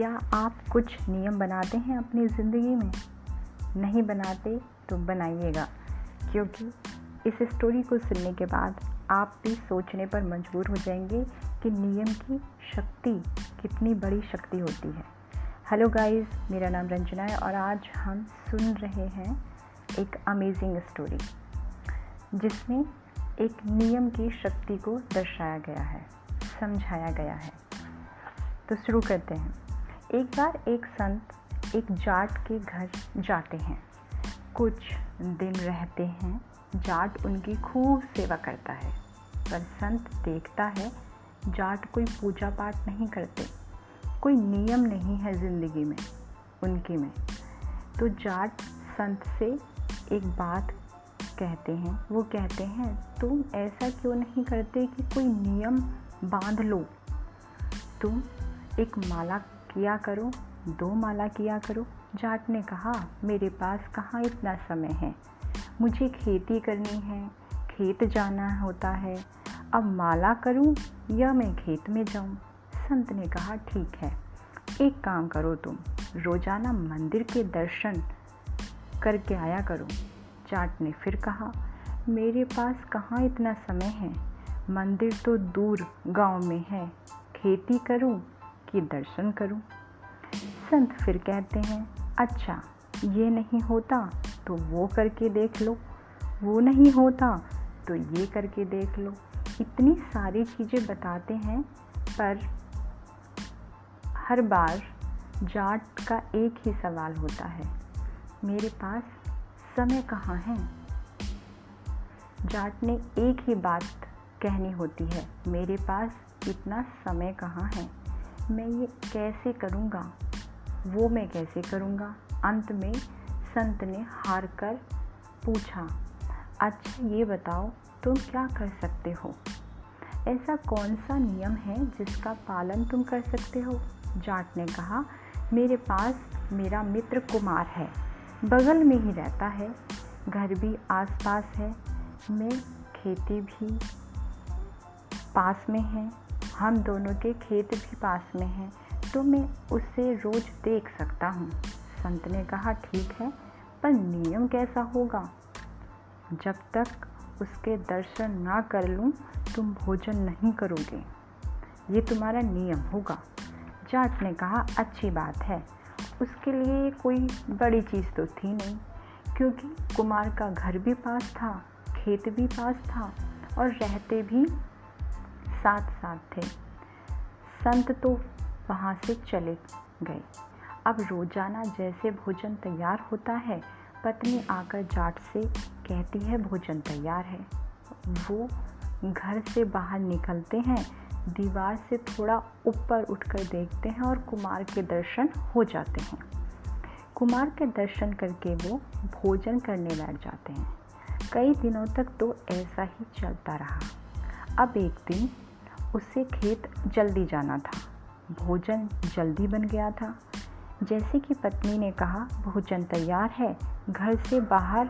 क्या आप कुछ नियम बनाते हैं अपनी ज़िंदगी में? नहीं बनाते तो बनाइएगा, क्योंकि इस स्टोरी को सुनने के बाद आप भी सोचने पर मजबूर हो जाएँगे कि नियम की शक्ति कितनी बड़ी शक्ति होती है। हेलो गाइस, मेरा नाम रंजना है और आज हम सुन रहे हैं एक अमेजिंग स्टोरी जिसमें एक नियम की शक्ति को दर्शाया गया है, समझाया गया है। तो शुरू करते हैं। एक बार एक संत एक जाट के घर जाते हैं। कुछ दिन रहते हैं, जाट उनकी खूब सेवा करता है। पर संत देखता है, जाट कोई पूजा पाठ नहीं करते, कोई नियम नहीं है ज़िंदगी में, उनकी में। तो जाट संत से एक बात कहते हैं, वो कहते हैं, तुम ऐसा क्यों नहीं करते कि कोई नियम बाँध लो? तुम एक माला किया करो, दो माला किया करो। जाट ने कहा, मेरे पास कहाँ इतना समय है? मुझे खेती करनी है, खेत जाना होता है। अब माला करूँ या मैं खेत में जाऊँ? संत ने कहा, ठीक है। एक काम करो तुम, रोज़ाना मंदिर के दर्शन करके आया करो। जाट ने फिर कहा, मेरे पास कहाँ इतना समय है? मंदिर तो दूर गाँव में है। खेती करूँ कि दर्शन करूँ? संत फिर कहते हैं अच्छा ये नहीं होता तो वो करके देख लो। वो नहीं होता तो ये करके देख लो। इतनी सारी चीज़ें बताते हैं, पर हर बार जाट का एक ही सवाल होता है, मेरे पास समय कहाँ है? जाट ने एक ही बात कहनी होती है, मेरे पास इतना समय कहाँ है? मैं ये कैसे करूँगा? वो मैं कैसे करूँगा? अंत में संत ने हार कर पूछा अच्छा ये बताओ, तुम क्या कर सकते हो? ऐसा कौन सा नियम है जिसका पालन तुम कर सकते हो? जाट ने कहा, मेरे पास मेरा मित्र कुमार है। बगल में ही रहता है, घर भी आसपास है। मैं खेती भी पास में है। हम दोनों के खेत भी पास में हैं तो मैं उसे रोज़ देख सकता हूँ। संत ने कहा, ठीक है, पर नियम कैसा होगा? जब तक उसके दर्शन ना कर लूँ, तुम भोजन नहीं करोगे। ये तुम्हारा नियम होगा। जाट ने कहा, अच्छी बात है। उसके लिए कोई बड़ी चीज़ तो थी नहीं, क्योंकि कुमार का घर भी पास था, खेत भी पास था, और रहते भी साथ साथ थे। संत तो वहाँ से चले गए। अब रोज़ाना जैसे भोजन तैयार होता है, पत्नी आकर जाट से कहती है, भोजन तैयार है। वो घर से बाहर निकलते हैं, दीवार से थोड़ा ऊपर उठकर देखते हैं और कुमार के दर्शन हो जाते हैं। कुमार के दर्शन करके वो भोजन करने बैठ जाते हैं। कई दिनों तक तो ऐसा ही चलता रहा। अब एक दिन उससे खेत जल्दी जाना था। भोजन जल्दी बन गया था। जैसे कि पत्नी ने कहा, भोजन तैयार है, घर से बाहर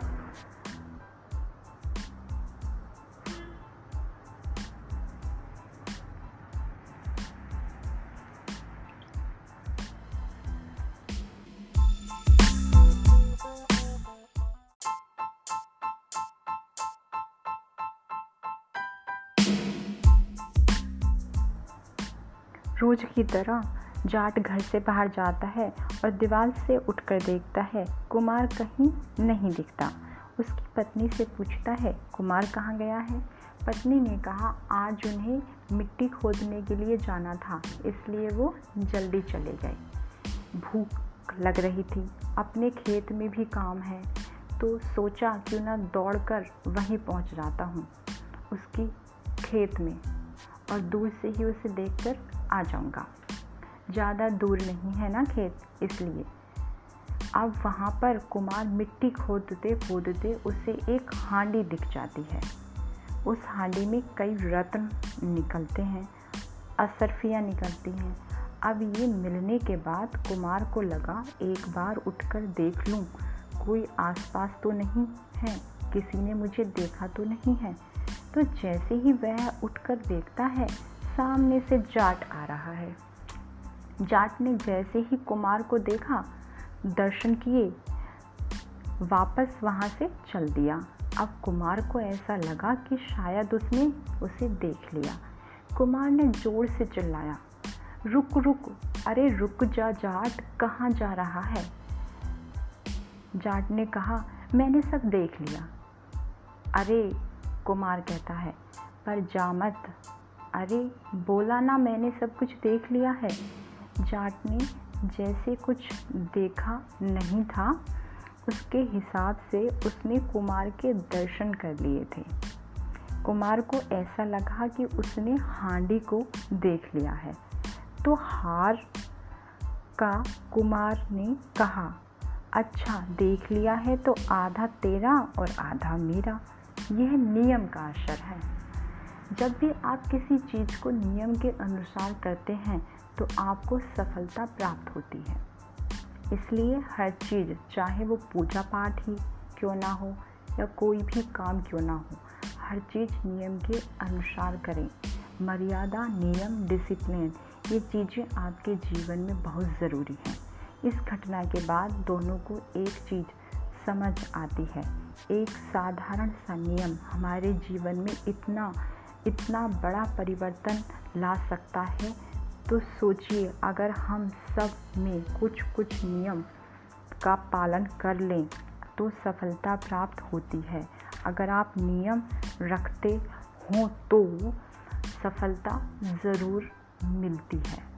रोज की तरह जाट घर से बाहर जाता है और दीवार से उठकर देखता है, कुमार कहीं नहीं दिखता। उसकी पत्नी से पूछता है, कुमार कहाँ गया है? पत्नी ने कहा, आज उन्हें मिट्टी खोदने के लिए जाना था, इसलिए वो जल्दी चले गए। भूख लग रही थी, अपने खेत में भी काम है तो सोचा क्यों ना दौड़कर वहीं पहुँच जाता हूँ, उसकी खेत में। और दूर से ही उसे देखकर आ जाऊँगा। ज़्यादा दूर नहीं है ना खेत? इसलिए। अब वहाँ पर कुमार मिट्टी खोदते खोदते उसे एक हांडी दिख जाती है। उस हांडी में कई रत्न निकलते हैं, असरफियाँ निकलती हैं। अब ये मिलने के बाद कुमार को लगा, एक बार उठकर देख लूँ, कोई आसपास तो नहीं है? किसी ने मुझे देखा तो नहीं है। तो जैसे ही वह उठकर देखता है सामने से जाट आ रहा है। जाट ने जैसे ही कुमार को देखा, दर्शन किए, वापस वहाँ से चल दिया। अब कुमार को ऐसा लगा कि शायद उसने उसे देख लिया। कुमार ने ज़ोर से चिल्लाया, रुक रुक, अरे रुक जा जाट, कहाँ जा रहा है? जाट ने कहा, मैंने सब देख लिया। अरे, कुमार कहता है, पर जा मत। अरे, बोला ना मैंने सब कुछ देख लिया है। जाट ने जैसे कुछ देखा नहीं था, उसके हिसाब से उसने कुमार के दर्शन कर लिए थे। कुमार को ऐसा लगा कि उसने हांडी को देख लिया है। तो हार का कुमार ने कहा अच्छा देख लिया है तो आधा तेरा और आधा मेरा। यह नियम का असर है। जब भी आप किसी चीज़ को नियम के अनुसार करते हैं तो आपको सफलता प्राप्त होती है। इसलिए हर चीज़, चाहे वो पूजा पाठ ही क्यों ना हो या कोई भी काम क्यों ना हो, हर चीज़ नियम के अनुसार करें। मर्यादा, नियम डिसिप्लिन ये चीज़ें आपके जीवन में बहुत ज़रूरी हैं। इस घटना के बाद दोनों को एक चीज़ समझ आती है। एक साधारण सा नियम हमारे जीवन में इतना इतना बड़ा परिवर्तन ला सकता है तो सोचिए, अगर हम सब में कुछ कुछ नियम का पालन कर लें तो सफलता प्राप्त होती है। अगर आप नियम रखते हों तो सफलता ज़रूर मिलती है।